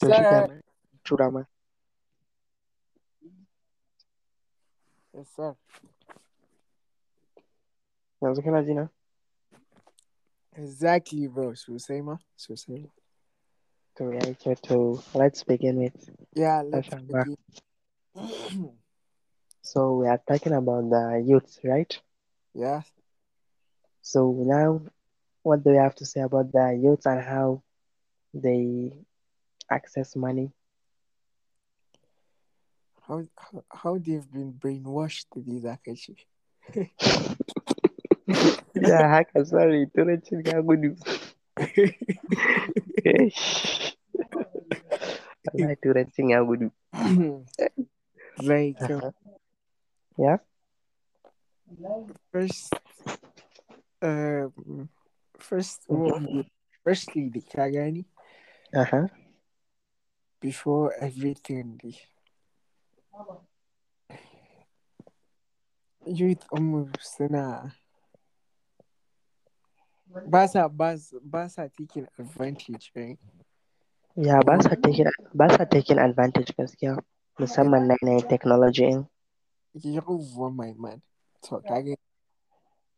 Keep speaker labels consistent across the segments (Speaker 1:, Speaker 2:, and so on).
Speaker 1: To shi
Speaker 2: Sir.
Speaker 1: kenan. Tura ma.
Speaker 2: Yes, sir.
Speaker 1: Yanzu kana ji na?
Speaker 2: Exactly, bro. Sosai ma. Sosai ma.
Speaker 1: To ya kyau to let's begin with.
Speaker 2: Yeah, let's begin.
Speaker 1: So we are talking about the youth, right?
Speaker 2: yeah.
Speaker 1: So now, what do you have to say about the youth and how they access money?
Speaker 2: How, how, how they've been brainwashed to these Akashi.
Speaker 1: Ya haka sorry turancin ya gudu. Wallahi turancin ya gudu.
Speaker 2: like, um,
Speaker 1: Yeah?
Speaker 2: first, um, first, well, firstly, the Kagani,
Speaker 1: Uh-huh.
Speaker 2: Before everything, youth almost suna ba sa ba sa- taking advantage eh? right
Speaker 1: Ya ba sa taking ba sa taking advantage gaskiya musamman na yanayin technology in.
Speaker 2: yawwa my man to kage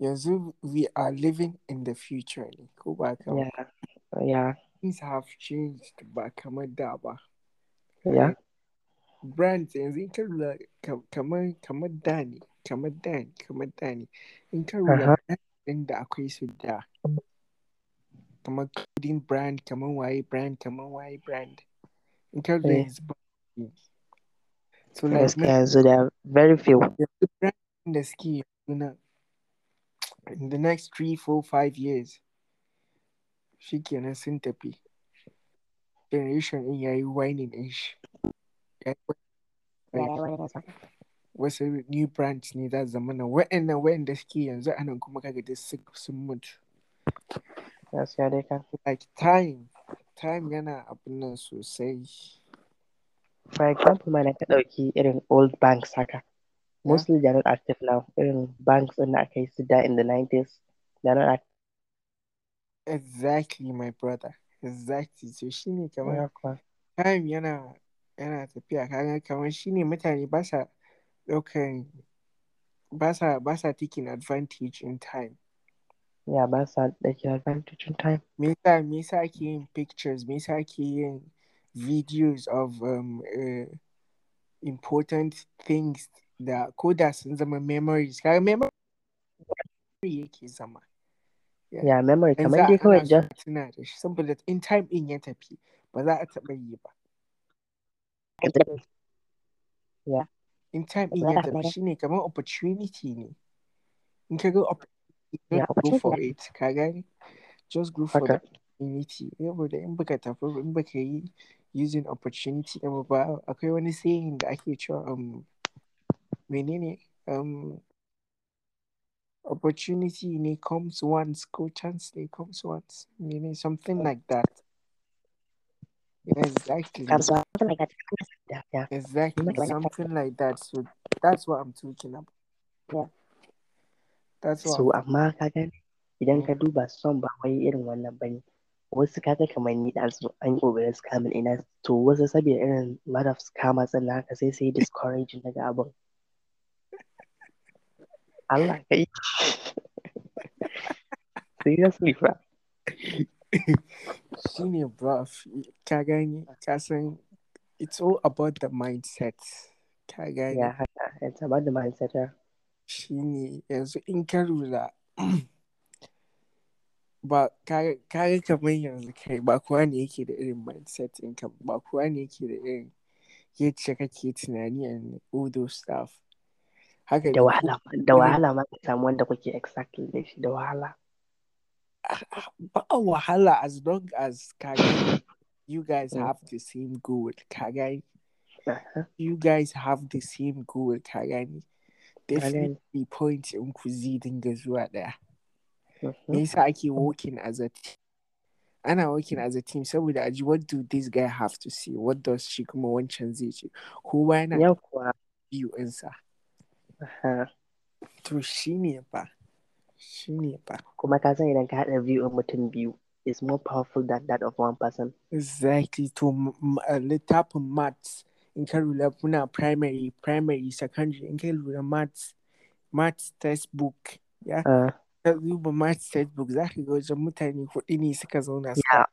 Speaker 2: yanzu we are living in the future ne ko ba?
Speaker 1: Yeah. Yeah.
Speaker 2: things have changed ba kamar da ba
Speaker 1: Yeah.
Speaker 2: brands yanzu in ka lura ka- kamar kamar da ne kamar da ne kamar da ne in ka
Speaker 1: Uh-huh.
Speaker 2: lura ɗin da akwai su da kamar clothing brand kamar waye brand kamar waye brand. In ka lura yanzu ba so like
Speaker 1: yanzu da very few.
Speaker 2: brand da suke yanzu in the next three four five years shikenan sun tafi generation yayi whining shi yayi wasu new brands ne za zama na wa'annan wa'anda suke yanzu anan kuma kaga duk sun mutu
Speaker 1: Gaskiya dai kan.
Speaker 2: like time time yana abin nan sosai
Speaker 1: For example, ma na ka ɗauki irin old banks haka. Mostly they're not active now. Irin banks da aka yi su da in the 90s. They're not active.
Speaker 2: exactly my brother exactly. So shine kamar time yana yana tafiya. Kaga kamar shine mutane ba sa ɗaukan ba sa ba sa taking advantage in time.
Speaker 1: Yeah, ba sa ɗauki advantage in time.
Speaker 2: me yasa me yasa ake yin pictures? Me yasa ake yin videos of um, uh, important things da ko da sun zama memories. Kaga memory yake zama Yeah,
Speaker 1: memory kamar dai kawai just
Speaker 2: tuna da shi saboda in time ɗin ya tafi ba za a taɓa yi ba.
Speaker 1: Yeah.
Speaker 2: in time ɗin ya tafi shine kamar opportunity ne. In ka ga opportunity go for it ka gane? Just go for
Speaker 1: haka.
Speaker 2: opportunity. Saboda in baka tafi in baka yi using opportunity ɗin ba akwai wani saying da ake cewa um menene? Um opportunity ne comes once. Ko chance ne comes once. Menene something like that. Exactly.
Speaker 1: Something like that. Yeah, yeah.
Speaker 2: exactly.
Speaker 1: Like
Speaker 2: something like. that. So that's what I'm talking about.
Speaker 1: Yeah.
Speaker 2: that's what
Speaker 1: So amma ka gane idan ka duba son ba wai irin wannan bane. Wasu kaga kamar ni da su an ƙoƙarin scamming ina. To wasu saboda irin lot of scammers na haka sai sai discouraging daga abin. Allah kai. Seriously fa.
Speaker 2: shine bro ka gani ka san it's all about the mindset ka gani
Speaker 1: Yeah. It's about the mindset. Yeah.
Speaker 2: shine yanzu in ka lura ba ka ga kamar yanzu kai ba kowa ne yake da irin mindset ɗinka ba kowa ne yake da irin yadda kake tunani and all those stuff haka
Speaker 1: Da wahala, da wahala ma ka samu wanda kuke exactly da shi da wahala.
Speaker 2: ba wahala as long as ka you guys
Speaker 1: Mm.
Speaker 2: have the same goal ka
Speaker 1: Uh-huh.
Speaker 2: you guys have the same goal ka gani
Speaker 1: Ka gane.
Speaker 2: definitely point in ku zai dinga zuwa ɗaya
Speaker 1: Mhm.
Speaker 2: me yasa ake working as a team ana working as a team saboda a ji what do this guy have to say what does shi kuma wancan zai ce kowa yana biyu ɗinsa
Speaker 1: Aha.
Speaker 2: to shi ne ba shi ne ba
Speaker 1: Kuma ka san idan ka haɗa biyu ɗin mutum biyu is more powerful than that of one person.
Speaker 2: exactly to uh, littafin maths in ka lura muna primary primary secondary in ka lura maths maths textbook ya
Speaker 1: Uh,
Speaker 2: ka duba maths textbook za ka ga wajen mutane kuɗi ne suka zauna
Speaker 1: yeah,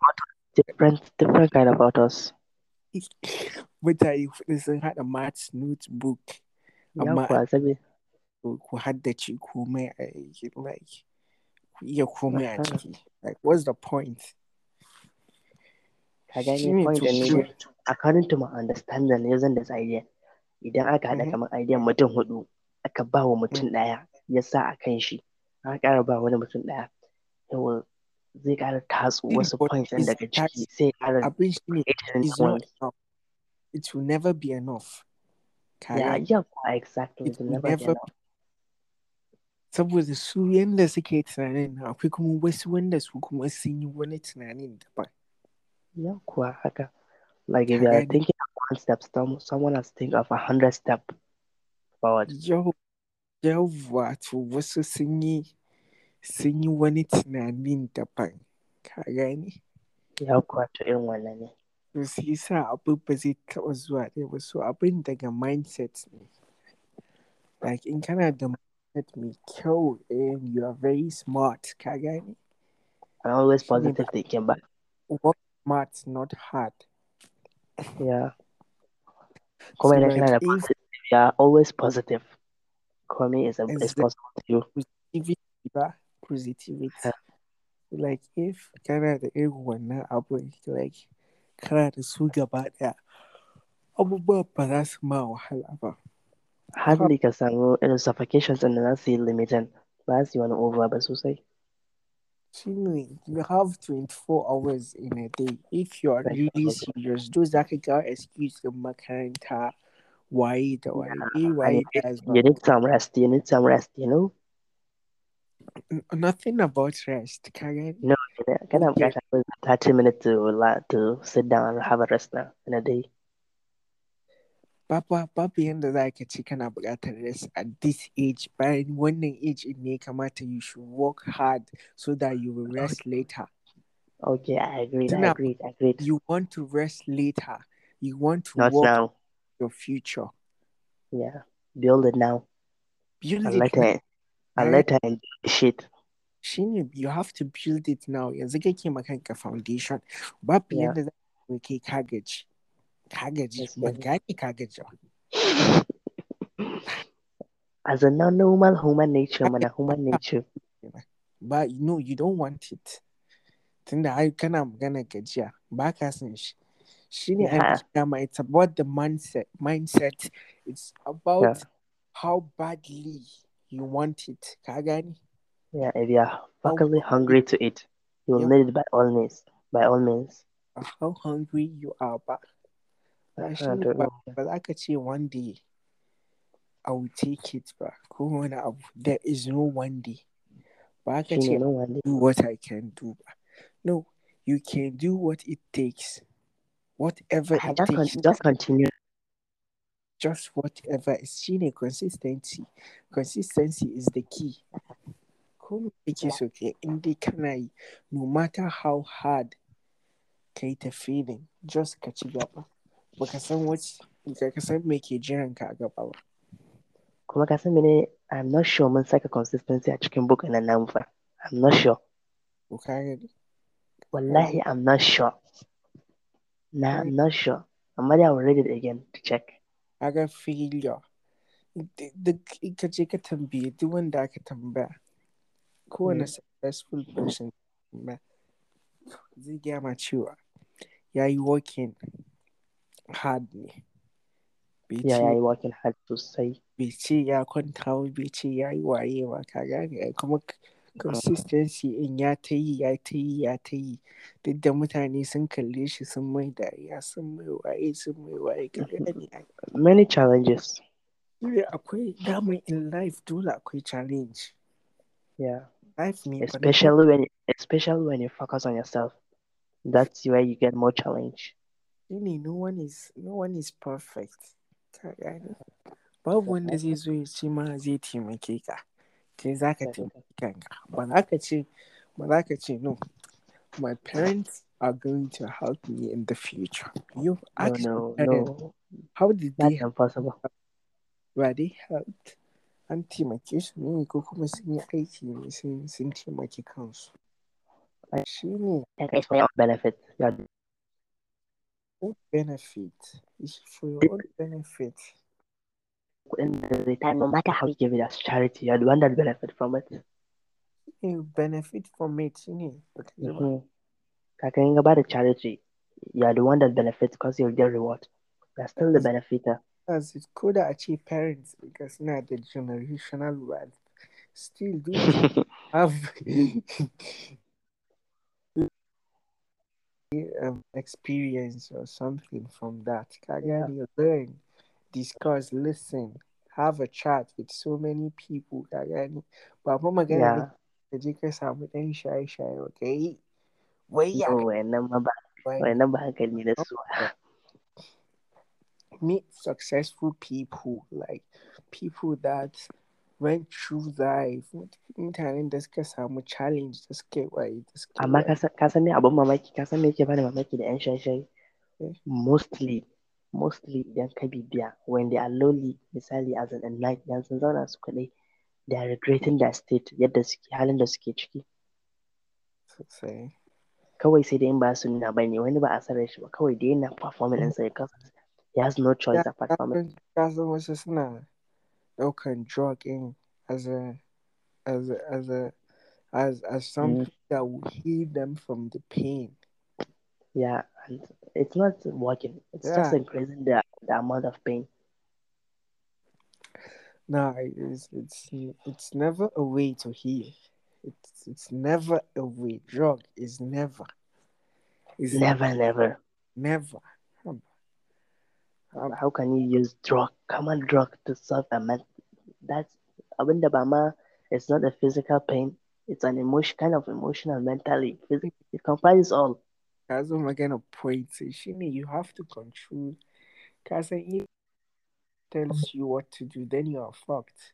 Speaker 1: different different kind of authors.
Speaker 2: mutane kuɗi sun haɗa maths notebook
Speaker 1: Yeah,
Speaker 2: amma ku haddace komai a like ku iya komai a ciki. Like what's the point?
Speaker 1: Ka gani point din ne? according to my understanding using this idea idan aka haɗa
Speaker 2: Mhm.
Speaker 1: kamar idea mutum huɗu aka ba wa mutum ɗaya ya sa a kan shi aka ƙara ba wani mutum ɗaya yawa zai ƙara tatso
Speaker 2: Shine
Speaker 1: wasu points daga ciki sai ya ƙara
Speaker 2: abin shi ne it will never be enough.
Speaker 1: Yeah, yeah, exactly.
Speaker 2: it
Speaker 1: It will
Speaker 2: will
Speaker 1: never
Speaker 2: never saboda su yanda suke tunanin nan, akwai kuma wasu wanda su kuma sun yi wani tunanin daban
Speaker 1: Yeah, kuwa haka. Like if you are thinking of one step, some, someone has think of a hundred step forward.
Speaker 2: yawwa to wasu sun yi sun yi wani tunanin daban ka gane
Speaker 1: Yeah, kuwa to irin wannan ne.
Speaker 2: To su yi sa abu ba zai taɓa zuwa ɗaya ba so abin daga mindset ne like in kana da mindset mai kyau and you are very smart ka gane
Speaker 1: I'm always positive thinking, but
Speaker 2: work smart not hard
Speaker 1: yeah. Kuma idan kana da positive, yeah, always positive. Komai is, a, is possible to you.
Speaker 2: positivity ba positivity
Speaker 1: Yeah.
Speaker 2: like if kana da irin wannan abun like kana da su gaba ɗaya abubuwa ba za su ma wahala ba
Speaker 1: Hardly ka samu irin suffocations ɗin da za su yi limiting. Ba su yi wani over ba sosai.
Speaker 2: shine you have 24 hours in a day if you are really serious do za ka ga excuse din makaranta waye da waye eh waye
Speaker 1: need- you need some rest. You need some rest, you know?
Speaker 2: Nothing about rest ka gani
Speaker 1: No, kana
Speaker 2: Okay.
Speaker 1: buƙatar 30 minutes to, la- to sit down and have a rest now in a day.
Speaker 2: Babu, babu yanda za ka ce kana buƙatar rest at this age bayan wannan age in ne kamata you should work hard so that you will rest later.
Speaker 1: Okay, I agreed. I agreed. I agreed.
Speaker 2: You want to rest later. You want to
Speaker 1: Not
Speaker 2: work
Speaker 1: now.
Speaker 2: your future.
Speaker 1: Yeah. Build it now.
Speaker 2: Build
Speaker 1: And
Speaker 2: it
Speaker 1: let her, and let her enjoy shit.
Speaker 2: Shine you have to build it now. Yanzu kake ma kanka foundation. Babu yanda za ka kai ka gaji. Ka gaji. Ban gane ka gaji.
Speaker 1: As a normal human nature, man, a human nature.
Speaker 2: But no, you don't want it. Tunda ai kana magana gajiya ba ka son shi. Shi ne
Speaker 1: Yeah.
Speaker 2: ai it's about the mindset. Mindset. It's about
Speaker 1: Yeah.
Speaker 2: how badly you want it. Ka gane?
Speaker 1: Yeah, if you are fucking hungry to eat, you will
Speaker 2: Yeah.
Speaker 1: need it by all means. By all means.
Speaker 2: How hungry you are but
Speaker 1: Uh,
Speaker 2: ne ba ba za ka ce one day I will take it ba. Ko wani abu. There is no one day. Ba ka
Speaker 1: Shine
Speaker 2: ce
Speaker 1: no
Speaker 2: do what I can do. No, you can do what it takes. Whatever it
Speaker 1: Just, con-
Speaker 2: takes.
Speaker 1: just continue.
Speaker 2: Just whatever is shine consistency. Consistency is the key. Ko me kake so ke in dai kana yi, no matter how hard kai ta feeling, just ka ci gaba. Baka san what ka san me ke jiran ka a gaba ba.
Speaker 1: Kuma ka san mene, I'm not sure mun saka consistency a cikin book nan namu fa. I'm not sure.
Speaker 2: Ka gani?
Speaker 1: Wallahi, I'm not sure. Nah, I'm not sure. Amma dai I will read it again to check.
Speaker 2: Kaga failure. Ka je ka tambaye duk wanda aka tambaya. Kowane
Speaker 1: Mm.
Speaker 2: successful person tambaya. Zai gaya ma cewa ya yi working hard ne.
Speaker 1: Yeah, you're working hard sosai.
Speaker 2: bai ce ya kwanta ba bai ce ya yi waye ba ka gane kuma consistency in ya ta yi ya ta yi ya ta yi duk da mutane sun kalle shi sun mai dariya sun mai waye sun mai waye ka gane
Speaker 1: Many challenges.
Speaker 2: Akwai daman in life dole akwai challenge
Speaker 1: Yeah.
Speaker 2: Life ne fa na
Speaker 1: Especially when especially when you focus on yourself. That's where you get more challenge.
Speaker 2: shine no one is no one is perfect babu wanda zai zo ya ce ma zai taimake ka kai za ka taimaki kanka ba za ka ce ba za ka ce no my parents are going to help me in the future. You
Speaker 1: No,
Speaker 2: ask
Speaker 1: no, no.
Speaker 2: how did
Speaker 1: That's
Speaker 2: they
Speaker 1: impossible.
Speaker 2: were they helped? An taimake su ne ko kuma sun yi aiki ne sun taimaki kansu. Shi ne
Speaker 1: it's for your benefit.
Speaker 2: Benefit. For your own benefit.
Speaker 1: in the time, no matter how you give it as charity, you're the one that benefit from it.
Speaker 2: You benefit from it, shi ne. Baka ji ba?
Speaker 1: Mm-hmm. About the charity, you're the one that benefits because you'll get reward. You're still the benefiter.
Speaker 2: As it could achieve parents because now the generational wealth still do have um, experience or something from that. Ka
Speaker 1: Yeah.
Speaker 2: gane, learn, discuss, listen, have a chat with so many people. Ka gane. Ba fa magana
Speaker 1: yeah.
Speaker 2: ne ka je ka samu ɗan shaye-shaye ba ka yi. Wai ya
Speaker 1: No, wayannan ma ba
Speaker 2: wai
Speaker 1: wayannan ba hankali da su.
Speaker 2: Meet successful people like people that went through life mutanen da suka samu challenge da suke waye da suke
Speaker 1: Amma ka san me abun mamaki ka san me yake bani mamaki da yan shaye-shaye?
Speaker 2: Eh.
Speaker 1: Mostly mostly idan ka bibiya when they are lonely misali as in a night idan sun zauna su kaɗai they are regretting their state yadda suke halin da suke ciki.
Speaker 2: sosai
Speaker 1: Kawai sai dai in ba su nuna ba ne wani ba a sanar shi ba kawai dai yana performing ɗinsa because he has no choice
Speaker 2: Ya,
Speaker 1: apart from it.
Speaker 2: kasan kasan wasu suna ɗaukan drug in as a as a as a as as something mm. that will heal them from the pain
Speaker 1: Yeah, and it's not working. It's just increasing the, the amount of pain.
Speaker 2: no it's it's it's never a way to heal it's it's never a way drug is never is
Speaker 1: Never, never.
Speaker 2: never Um,
Speaker 1: How can you use drug, common drug, to solve a man? That's abinda ba ma. It's not a physical pain. It's an emotion, kind of emotional, mentally. Phys- It comprises all.
Speaker 2: ka zo magana point sai shine you have to control san if tells you what to do then you are fucked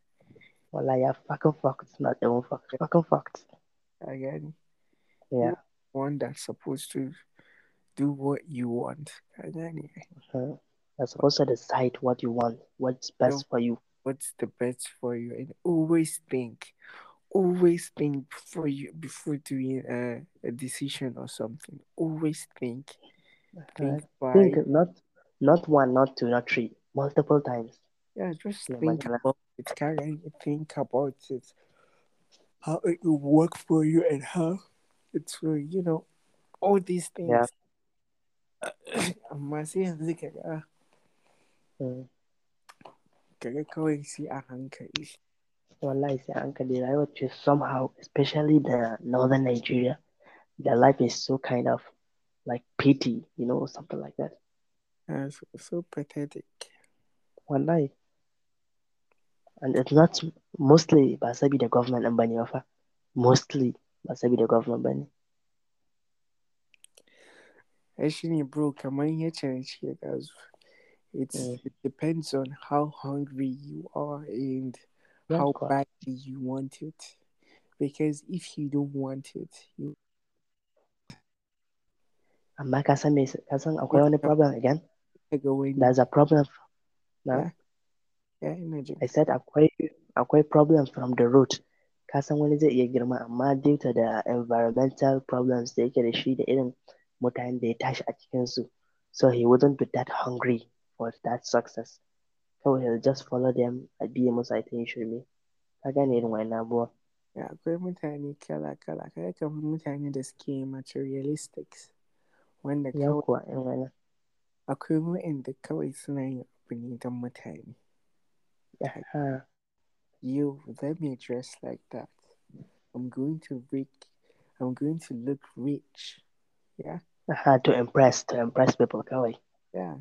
Speaker 1: Well, you're fucking fucked. Not even fucked. Fucking fucked.
Speaker 2: I get it.
Speaker 1: Yeah.
Speaker 2: one that's supposed to do what you want I get it.
Speaker 1: Uh, You're supposed to decide what you want, what's best for you.
Speaker 2: what's the best for you? And always think always think before you before doing a, a decision or something. Always think. Think
Speaker 1: Uh,
Speaker 2: by
Speaker 1: think not, not one, not two, not three, multiple times.
Speaker 2: yeah just
Speaker 1: Yeah,
Speaker 2: think about it. Of think about it. How it will work for you and how it's for you know all these things.
Speaker 1: Yeah.
Speaker 2: Amma sai yanzu ka ga ka ga kawai sai a hankali
Speaker 1: Wallahi sai hankali rayuwar ce somehow, especially the northern Nigeria, the life is so kind of like pity, you know, something like that.
Speaker 2: Uh, so, so pathetic
Speaker 1: Wallahi. And it's not mostly ba the government and bane ba fa. Mostly ba the government bane.
Speaker 2: ai shi ne bro kamar yace na ce ɗazu it's
Speaker 1: Mm.
Speaker 2: it depends on how hungry you are and
Speaker 1: Yeah,
Speaker 2: how
Speaker 1: of
Speaker 2: badly you want it because if you don't want it you
Speaker 1: Amma ka san me ka san akwai wani problem again? There's a problem. Na?
Speaker 2: Yeah. ina
Speaker 1: I said akwai akwai problem from the root. Ka san wani zai iya girma amma due to the environmental problems da yake da shi da irin mutanen da ya tashi a cikin su. So he wouldn't be that hungry for that success. Kawai he'll just follow them a biye musu a ta yin shirme. Ka gane irin abubuwan.
Speaker 2: ya akwai mutane kala kala kai kamar mutane da suke materialistics wanda kawai
Speaker 1: kuwa irin wa'innan.
Speaker 2: akwai wa'anda kawai suna yin abu ne don mutane
Speaker 1: Aha.
Speaker 2: you let me dress like that I'm going to reach I'm going to look rich yeah
Speaker 1: Aha, to impress, to impress people kawai.
Speaker 2: Yeah.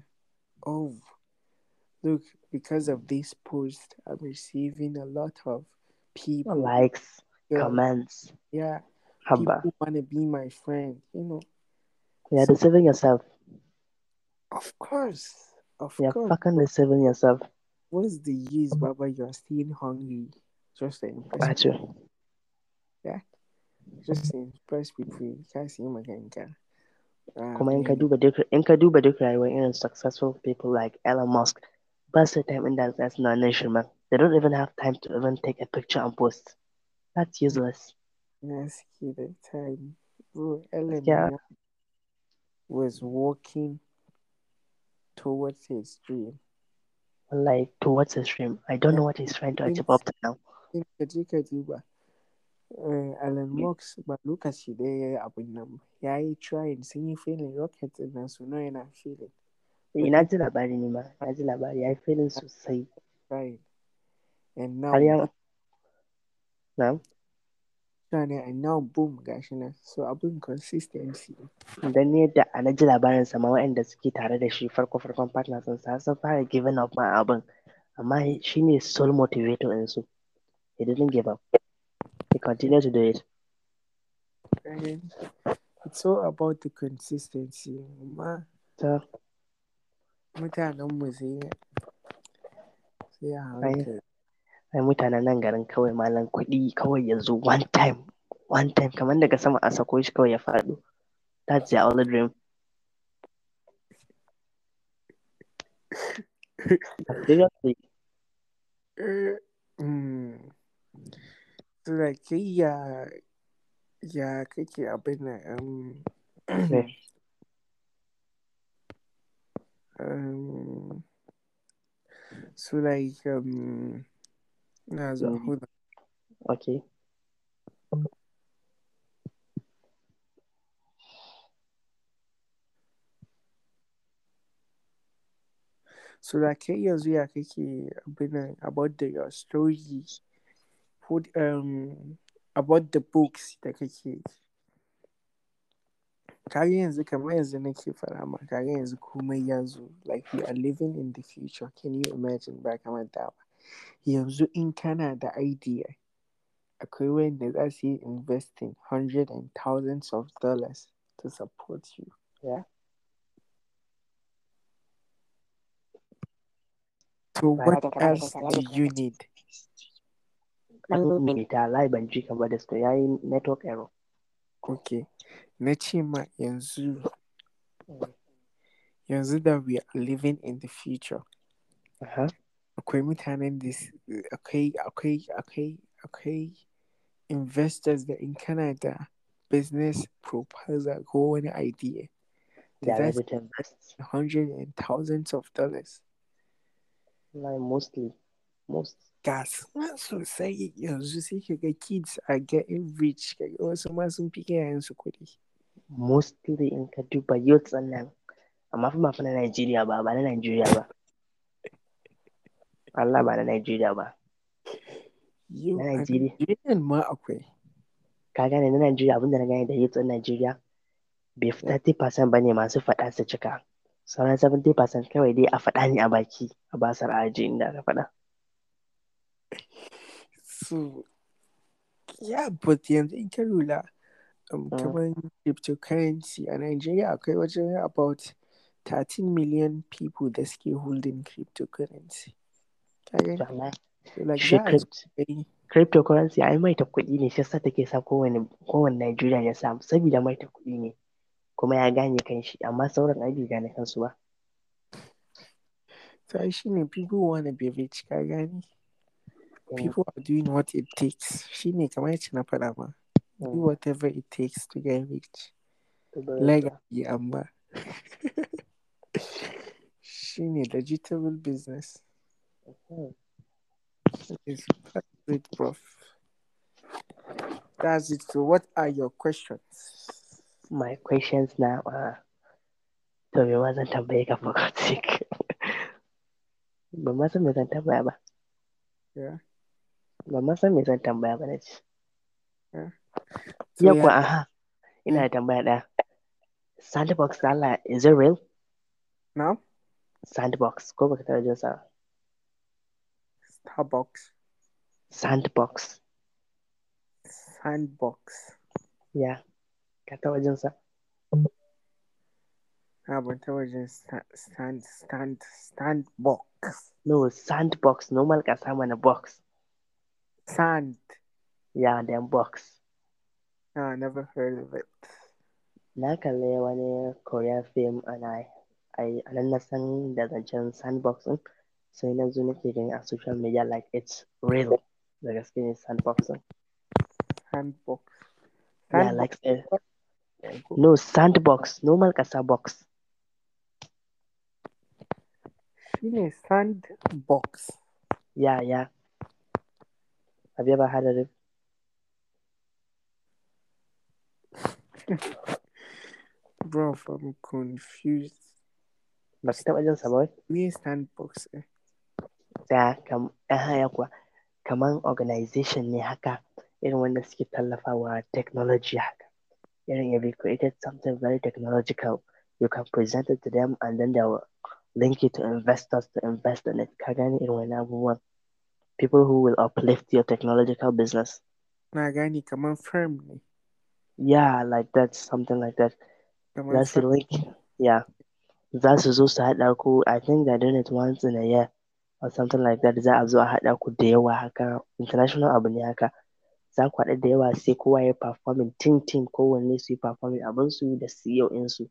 Speaker 2: Oh, look, because of this post, I'm receiving a lot of people.
Speaker 1: Likes,
Speaker 2: Yeah,
Speaker 1: comments.
Speaker 2: yeah,
Speaker 1: Haba.
Speaker 2: people want to be my friend. You know,
Speaker 1: You're
Speaker 2: So-
Speaker 1: deceiving yourself.
Speaker 2: of course, of
Speaker 1: You're
Speaker 2: course.
Speaker 1: fucking deceiving yourself.
Speaker 2: What's the use, Baba? You're still hungry. Just to impress
Speaker 1: you.
Speaker 2: just impress people ka su yi maganka Ah, Ah,
Speaker 1: kuma in ka duba duk in ka duba duk rayuwar irin successful people like Elon Musk ba su da time za su na wannan shirman they don't even have time to even take a picture and post. That's useless.
Speaker 2: Na suke da time. Bro Elon Musk was walking towards his dream.
Speaker 1: like towards his dream. I don't know what he's trying to achieve up to now
Speaker 2: in ka je ka duba eh, Elon Musk ba lokaci da ya yi abin nan ba ya yi trying sun yi failing rocket din nan su nawa yana failing
Speaker 1: eh na ji labari ne ma na ji labari ya yi filin sosai
Speaker 2: trying and now
Speaker 1: ya
Speaker 2: boom,
Speaker 1: na
Speaker 2: ne and now boom gashi nan so abin consistency
Speaker 1: dan ne da a na ji labarin sa ma waɗanda suke tare da shi farko farkon partners sun sun fara giving up ma abin amma shi ne sole motivator din su he didn't give up he continued to do it.
Speaker 2: And it's all about the consistency. Amma
Speaker 1: so
Speaker 2: mutanen mu sai sai a hankali
Speaker 1: ai mutanen nan garin kawai malam kuɗi kawai ya zo one time one time kamar daga sama a sako shi kawai ya faɗo. That's their only dream. Seriously.
Speaker 2: Eh, mm. So like kai ya ya kake abin nan um, um, so like um na zo
Speaker 1: Mm.
Speaker 2: hold on.
Speaker 1: okay
Speaker 2: so like kai yanzu ya kake abin about the your story put um about the books da kake kaga yanzu kamar yanzu nake fara ma kaga yanzu komai ya zo like we are living in the future. Can you imagine? Ba kamar da ba. Yanzu in kana da idea akwai wanda za su yi investing hundred and thousands of dollars to support you
Speaker 1: Yeah.
Speaker 2: so what else do you need
Speaker 1: ta lai ban ji ka ba da su yayi network error
Speaker 2: okay na ce ma yanzu yanzu da we are living in the future
Speaker 1: Aha.
Speaker 2: akwai mutanen da s- akwai akwai akwai akwai investors da in kana da business proposal ko wani idea
Speaker 1: They
Speaker 2: da
Speaker 1: are
Speaker 2: za
Speaker 1: ready invest.
Speaker 2: hundred and thousands of dollars
Speaker 1: Like mostly. Most.
Speaker 2: gas sosai yanzu sai ka ga kids are getting rich ka ga wasu ma sun fi iyayensu kuɗi
Speaker 1: Mostly in ka duba youths ɗin nan. Amma fa ba fa na Najeriya ba, ba na Najeriya ba. Allah ba na Najeriya ba. Na
Speaker 2: a
Speaker 1: Najeriya.
Speaker 2: Ma akwai
Speaker 1: Ka gane na Najeriya abin da na gane da youths ɗin Najeriya bai fi 30% ba ne masu faɗa su cika. Sauran 70% kawai dai a faɗa ne a baki a basar a aji inda aka faɗa.
Speaker 2: So yeah but yanzu in ka lura um,
Speaker 1: Mm.
Speaker 2: kamar cryptocurrency a Nigeria akwai wajen about 13 million people da suke holding cryptocurrency.
Speaker 1: Shi cryptocurrency ai mai ta kuɗi ne shi yasa take sa kowane kowane Najeriya ya samu saboda mai ta kuɗi ne kuma ya gane kanshi amma sauran ai bai gane kansu ba.
Speaker 2: So ai shine people wanna be rich ka gani? People are doing what it takes shine kamar yacce na faɗa ma do
Speaker 1: Mm.
Speaker 2: whatever it takes to get rich
Speaker 1: be
Speaker 2: legacy amma shine vegetable business
Speaker 1: Mm.
Speaker 2: Yes, that's it, prof. That's it. So, what are your questions?
Speaker 1: my questions now are to me ma zan tambaye ka for God's sake ma san me zan tambaya ba
Speaker 2: Yeah.
Speaker 1: ban ma san me zan tambaya ba na ya kuwa aha ina da tambaya ɗaya sandbox da Allah is it real?
Speaker 2: Now
Speaker 1: sandbox. Ko baka taɓa jin sa
Speaker 2: Starbucks.
Speaker 1: Sandbox.
Speaker 2: Sandbox.
Speaker 1: ya ka taɓa jin sa
Speaker 2: Ah, ban taɓa jin sta- stand stand stand box.
Speaker 1: no sandbox. Normal ƙasa mana box
Speaker 2: Sand.
Speaker 1: ya then box
Speaker 2: No, I never heard of it.
Speaker 1: Na kalli wani Korean film ana I nan na san da zancen sandbox ɗin sai na zo nake gani a social media like it's real da gaske ne sandbox ɗin.
Speaker 2: Handbox.
Speaker 1: Yeah, like uh, no sandbox normal ƙasa box.
Speaker 2: She Shine sandbox.
Speaker 1: Yeah, yeah. Have you ever had a it?
Speaker 2: Bro, I'm confused.
Speaker 1: Ba ka taɓa jin sa ba?
Speaker 2: Me sandbox eh?
Speaker 1: Ya kam ɗan haya kuwa kaman organization ne haka irin wanda suke tallafawa technology haka. Irin if you created something very technological you can present it to them and then they will link it to investors to invest in it. Ka gane irin wani abubuwan. People who will uplift your technological business.
Speaker 2: Na gane kaman firmly.
Speaker 1: Yeah, like that, something like that. Su
Speaker 2: firm.
Speaker 1: link, yeah. Za su zo su haɗa ku, I think they're doing it once in a year or something like that. Za a zo a haɗa ku da yawa haka, international abu ne haka. Za ku haɗu da yawa sai kowa ya performing team team kowanne su yi performing abinsu da CEO ɗinsu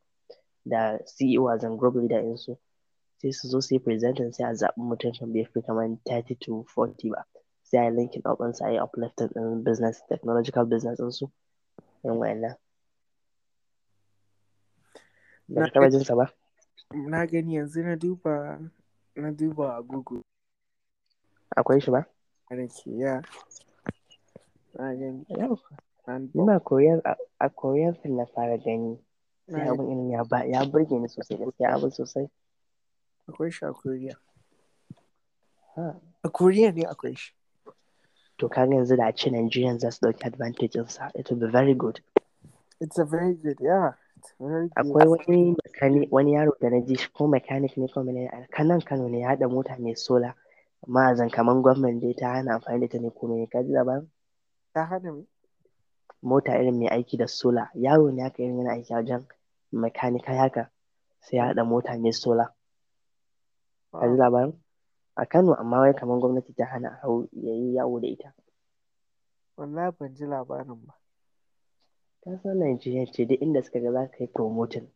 Speaker 1: da CEO as a group leader ɗinsu. Sai su zo su yi presenting sai a zaɓi mutum bai fi kamar 30 to 40 ba. Sai a yi linking up ɗinsu a yi uplifting ɗin business, technological business ɗinsu. Irin wa'innan. Ba taɓa jin sa ba?
Speaker 2: na gani yanzu na duba na duba a Google.
Speaker 1: Akwai shi ba?
Speaker 2: Ana ke ya. Na gani
Speaker 1: ma Korean a, a Korean film na fara gani. Sai abin ya burge ni sosai gaskiya abin sosai.
Speaker 2: Akwai shi a Korea.
Speaker 1: Ha.
Speaker 2: A Korea ne akwai shi.
Speaker 1: To kaga yanzu da a ce Nigerians za su ɗauki advantage ɗinsa, it will be very good.
Speaker 2: It's a very good, yeah.
Speaker 1: Akwai wani mechanic, wani yaro da na ji shi ko mechanic ne ko mene a kanan Kano ne ya haɗa mota mai sola. Amma a zan kaman gwamnati dai ta hana amfani da ta ne ko mene ka ji labarin?
Speaker 2: Ta hana me?
Speaker 1: Mota irin mai aiki da sola. Yaro ne haka irin yana aiki a wajen mechanical haka. Sai ya haɗa mota mai sola.
Speaker 2: Wow.
Speaker 1: labarin? A Kano amma wai kaman gwamnati ta hana hau ya yi yawo da ita.
Speaker 2: Wallahi ban ji labarin ba.
Speaker 1: Ka san Najeriya ce duk inda suka ga za ka yi promoting.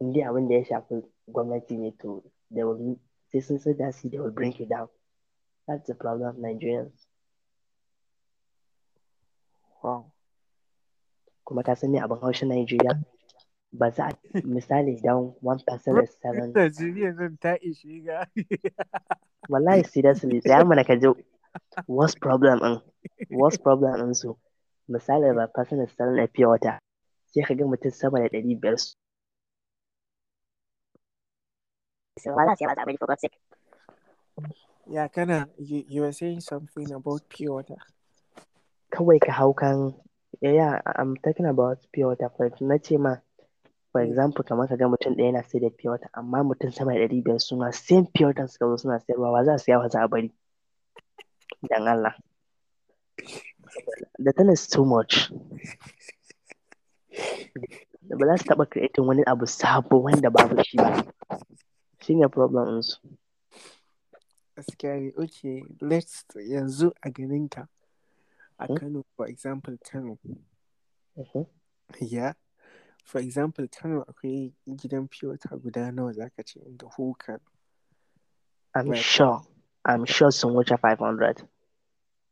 Speaker 1: In dai abin da ya shafi gwamnati ne to they will sai sun san da su they will bring it down. That's the problem of Nigerians.
Speaker 2: Wow.
Speaker 1: Kuma ka san me abin haushin Najeriya? Ba za a misali idan one person is selling
Speaker 2: Najeriya zan ta ishe ga.
Speaker 1: wallahi seriously tsaya mana ka ji worst problem ɗin worst problem um, ɗin su misali ba person is selling a pure water sai ka ga mutum sama da ɗari biyar su
Speaker 2: Yeah, kana you, you were saying something about pure water.
Speaker 1: kawai ka hau kan yeah, yeah I'm talking about pure water first na ce ma for example kamar ka ga mutum ɗaya yana sai da pure water amma mutum sama da ɗari biyar su ma same pure water suka zo suna sayarwa wa za a siya wa za a bari dan Allah the thing is too much ba za su taɓa creating wani abu sabo wanda babu shi ba shine problem ɗinsu
Speaker 2: Gaskiya ne. Okay, let's yanzu a ganinka. A
Speaker 1: Hmm?
Speaker 2: Kano, for example, Kano.
Speaker 1: Mhm.
Speaker 2: Yeah. For example, Kano akwai gidan pure water guda nawa zaka ce in the whole Kano.
Speaker 1: I'm
Speaker 2: Right.
Speaker 1: sure I'm sure sun wuce 500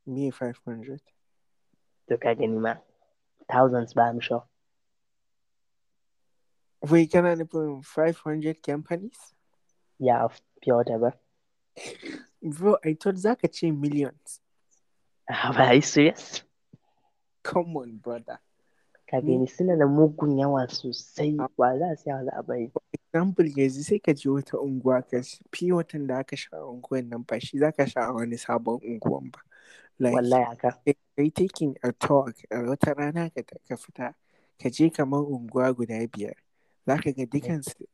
Speaker 2: Me 500.
Speaker 1: to ka gani ma thousands ba I'm sure
Speaker 2: Wai kana nufin 500 companies?
Speaker 1: yeah of pure water ba
Speaker 2: Bro, I thought zaka ce millions.
Speaker 1: are you serious
Speaker 2: Come on, brother.
Speaker 1: Ka
Speaker 2: Ni-
Speaker 1: gani suna da mugun yawa sosai.
Speaker 2: Ah.
Speaker 1: wa za a siya wa za a bari?
Speaker 2: Example yanzu sai ka je wata unguwa ka pure water da aka sha unguwan nan ba shi zaka sha a wani sabon unguwan ba. Like,
Speaker 1: wallahi haka.
Speaker 2: kai taking a talk a wata rana ka ka fita ka je kamar unguwa guda biyar. Za ka ga dukansu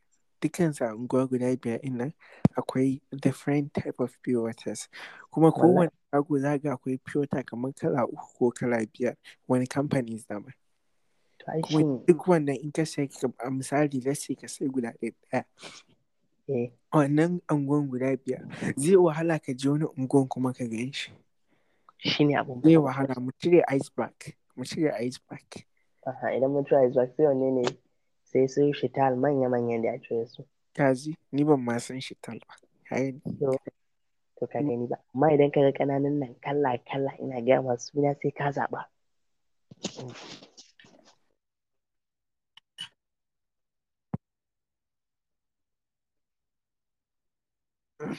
Speaker 2: dukansu a unguwa guda biyar ɗin nan akwai different type of pure waters. Kuma kowane shago za ga akwai pure kamar kala uku ko kala biyar. Wani companies da mai
Speaker 1: to ai
Speaker 2: kuma duk wannan in ka sai a misali let's say ka sai guda ɗaya
Speaker 1: eh.
Speaker 2: A wannan unguwan guda biyar zai wahala ka je wani unguwan kuma ka gan shi.
Speaker 1: Shine abun
Speaker 2: zai wahala. Mu cire iceberg mu cire iceberg
Speaker 1: Aha, idan mutuwa is back sai wanne ne? Sai su shital manya-manyan da ake su.
Speaker 2: kaji ni ban ma san shi tal ba Hai,
Speaker 1: To, ka gani ba. Amma idan ka ga ƙananan nan kala-kala ina gaya masu suna sai ka zaɓa.
Speaker 2: Eh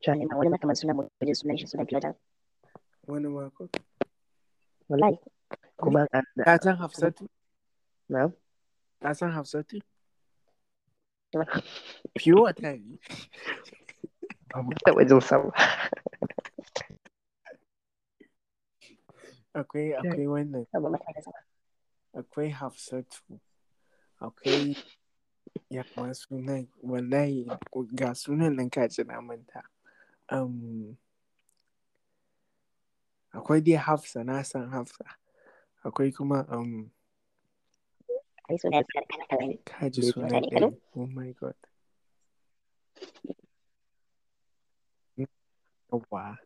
Speaker 1: Cewa ina wani makamar suna mutu sunan shi sunan Pilotan.
Speaker 2: wani mako
Speaker 1: Wallahi. Kuma ka
Speaker 2: san hafsatu
Speaker 1: na?
Speaker 2: ka san hafsatu pure
Speaker 1: Ban taɓa jin sa ba.
Speaker 2: Akwai akwai wannan. akwai hafsatu. Akwai ya ma sunan wallahi ga sunan nan ka ji na manta. Um, akwai dai hafsa na san hafsa. Akwai kuma um, ka ji sunan
Speaker 1: kaɗan?
Speaker 2: oh my god. Yawa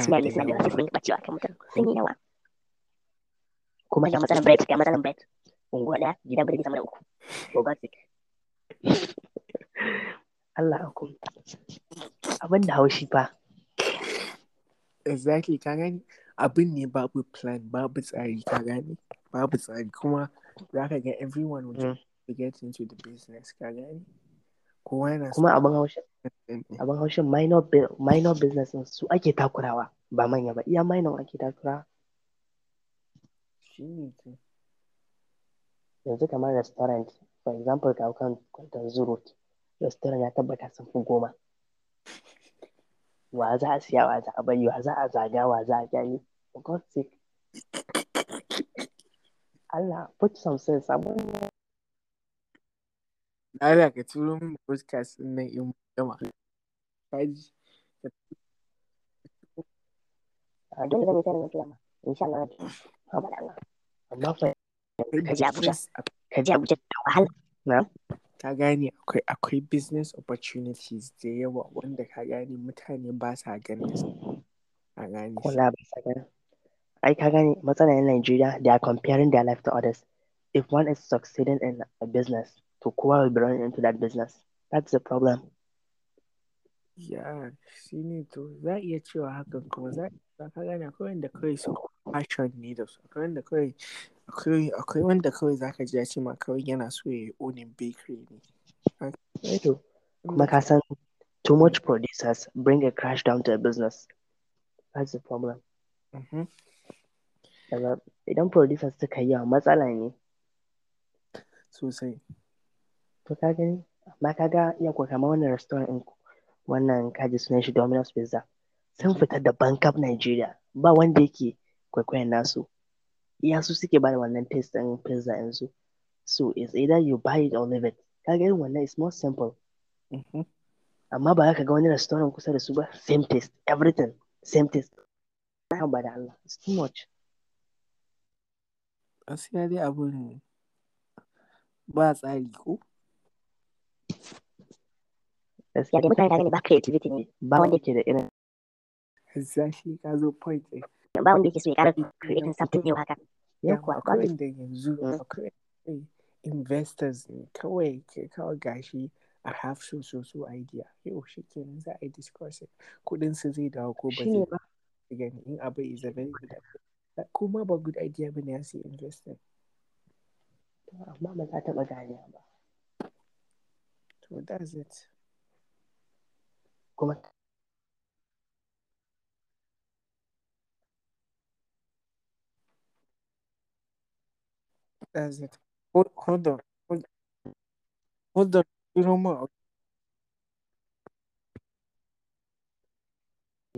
Speaker 1: suna da
Speaker 2: yawa
Speaker 1: sun ɓacewa kan mutum. Sun yi yawa. Kuma ga matsalar bread, ga matsalar bread. Unguwa ɗaya, gida biredi sama da uku. Sake. Allah aku. Abin da haushi fa.
Speaker 2: exactly ka gani abin ne babu plan babu tsari ka gani babu tsari kuma za ka ga everyone will
Speaker 1: Mm.
Speaker 2: get into the business ka gani kowa yana
Speaker 1: Kuma abin haushin abin haushin minor, minor business su ake takurawa ba manya ba. Iya minor ake takurawa.
Speaker 2: shi ne
Speaker 1: Yanzu kamar restaurant, for example, ka kan kwantar zurot. Restaurant ya tabbata sun fi goma. Wa za a siya, wa za a bari, wa za a zaga, wa za a gani. For God's sake. Allah, put some sense. Abin
Speaker 2: Allah ka turo min podcast din nan in gama kaji
Speaker 1: a dole zan yi sai da mutuwa ma. Insha Allah. Haba da Allah. Amma fa
Speaker 2: akwai
Speaker 1: ka je Abuja.
Speaker 2: business
Speaker 1: ka je Abuja da wahala. Na?
Speaker 2: ka gane akwai akwai business opportunities da yawa wanda ka gane mutane ba sa ganin su a gane shi
Speaker 1: Wala ba sa gani. Ai ka gane matsalar yan Nigeria they are comparing their life to others. If one is succeeding in a business, to kowa will into that business. That's the problem.
Speaker 2: ya shi ne to za a iya cewa hakan kuma za a ka gane akwai wanda kawai su passion ne da su akwai wanda kawai akwai akwai wanda kawai zaka ji ya ce ma kawai yana so ya yi owning bakery ne
Speaker 1: to, kuma ka san too much producers bring a crash down to a business. That's the problem.
Speaker 2: Mhm.
Speaker 1: Daga idan producers suka yi matsala ne.
Speaker 2: sosai
Speaker 1: To ka gani, amma ka ga iya kuwa kamar wannan restaurant ɗin ku, wannan kaji sunan shi Domino's Pizza. Sun fita da bankab Nigeria. Ba wanda yake kwaikwayon nasu. Iya su suke ba da wannan taste ɗin pizza yanzu. So it's either you buy it or leave it. Ka ga irin wannan is more simple.
Speaker 2: Mhm.
Speaker 1: Amma ba za ka ga wani restaurant kusa da su ba same taste everything same taste. Na ba da Allah. It's too much.
Speaker 2: gaskiya dai abun ba tsari ko
Speaker 1: Gaskiya mutane gani ba creativity ne. Ba wanda yake da irin
Speaker 2: ka zo point ɗin
Speaker 1: ba wanda yake so ya ƙara creating something new haka. Yau kuwa
Speaker 2: akwai wanda yanzu
Speaker 1: Mm.
Speaker 2: akwai investors ne kawai ke kawai gashi a have so so so idea yau shi kenan za a yi discussing kuɗin su zai dawo ko ba zai
Speaker 1: ba.
Speaker 2: gani in abu is a very good idea kuma ba good idea ba ne ya sai investing
Speaker 1: Amma ba za ta taɓa ganewa ba.
Speaker 2: so that's it
Speaker 1: Kuma
Speaker 2: that's it hold, hold on hold, hold on turo mu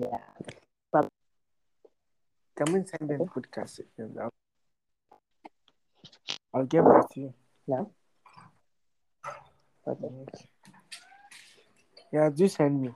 Speaker 1: yeah.
Speaker 2: kamin send them podcast I'll, I'll get back to you?
Speaker 1: Okay.
Speaker 2: yeah do send me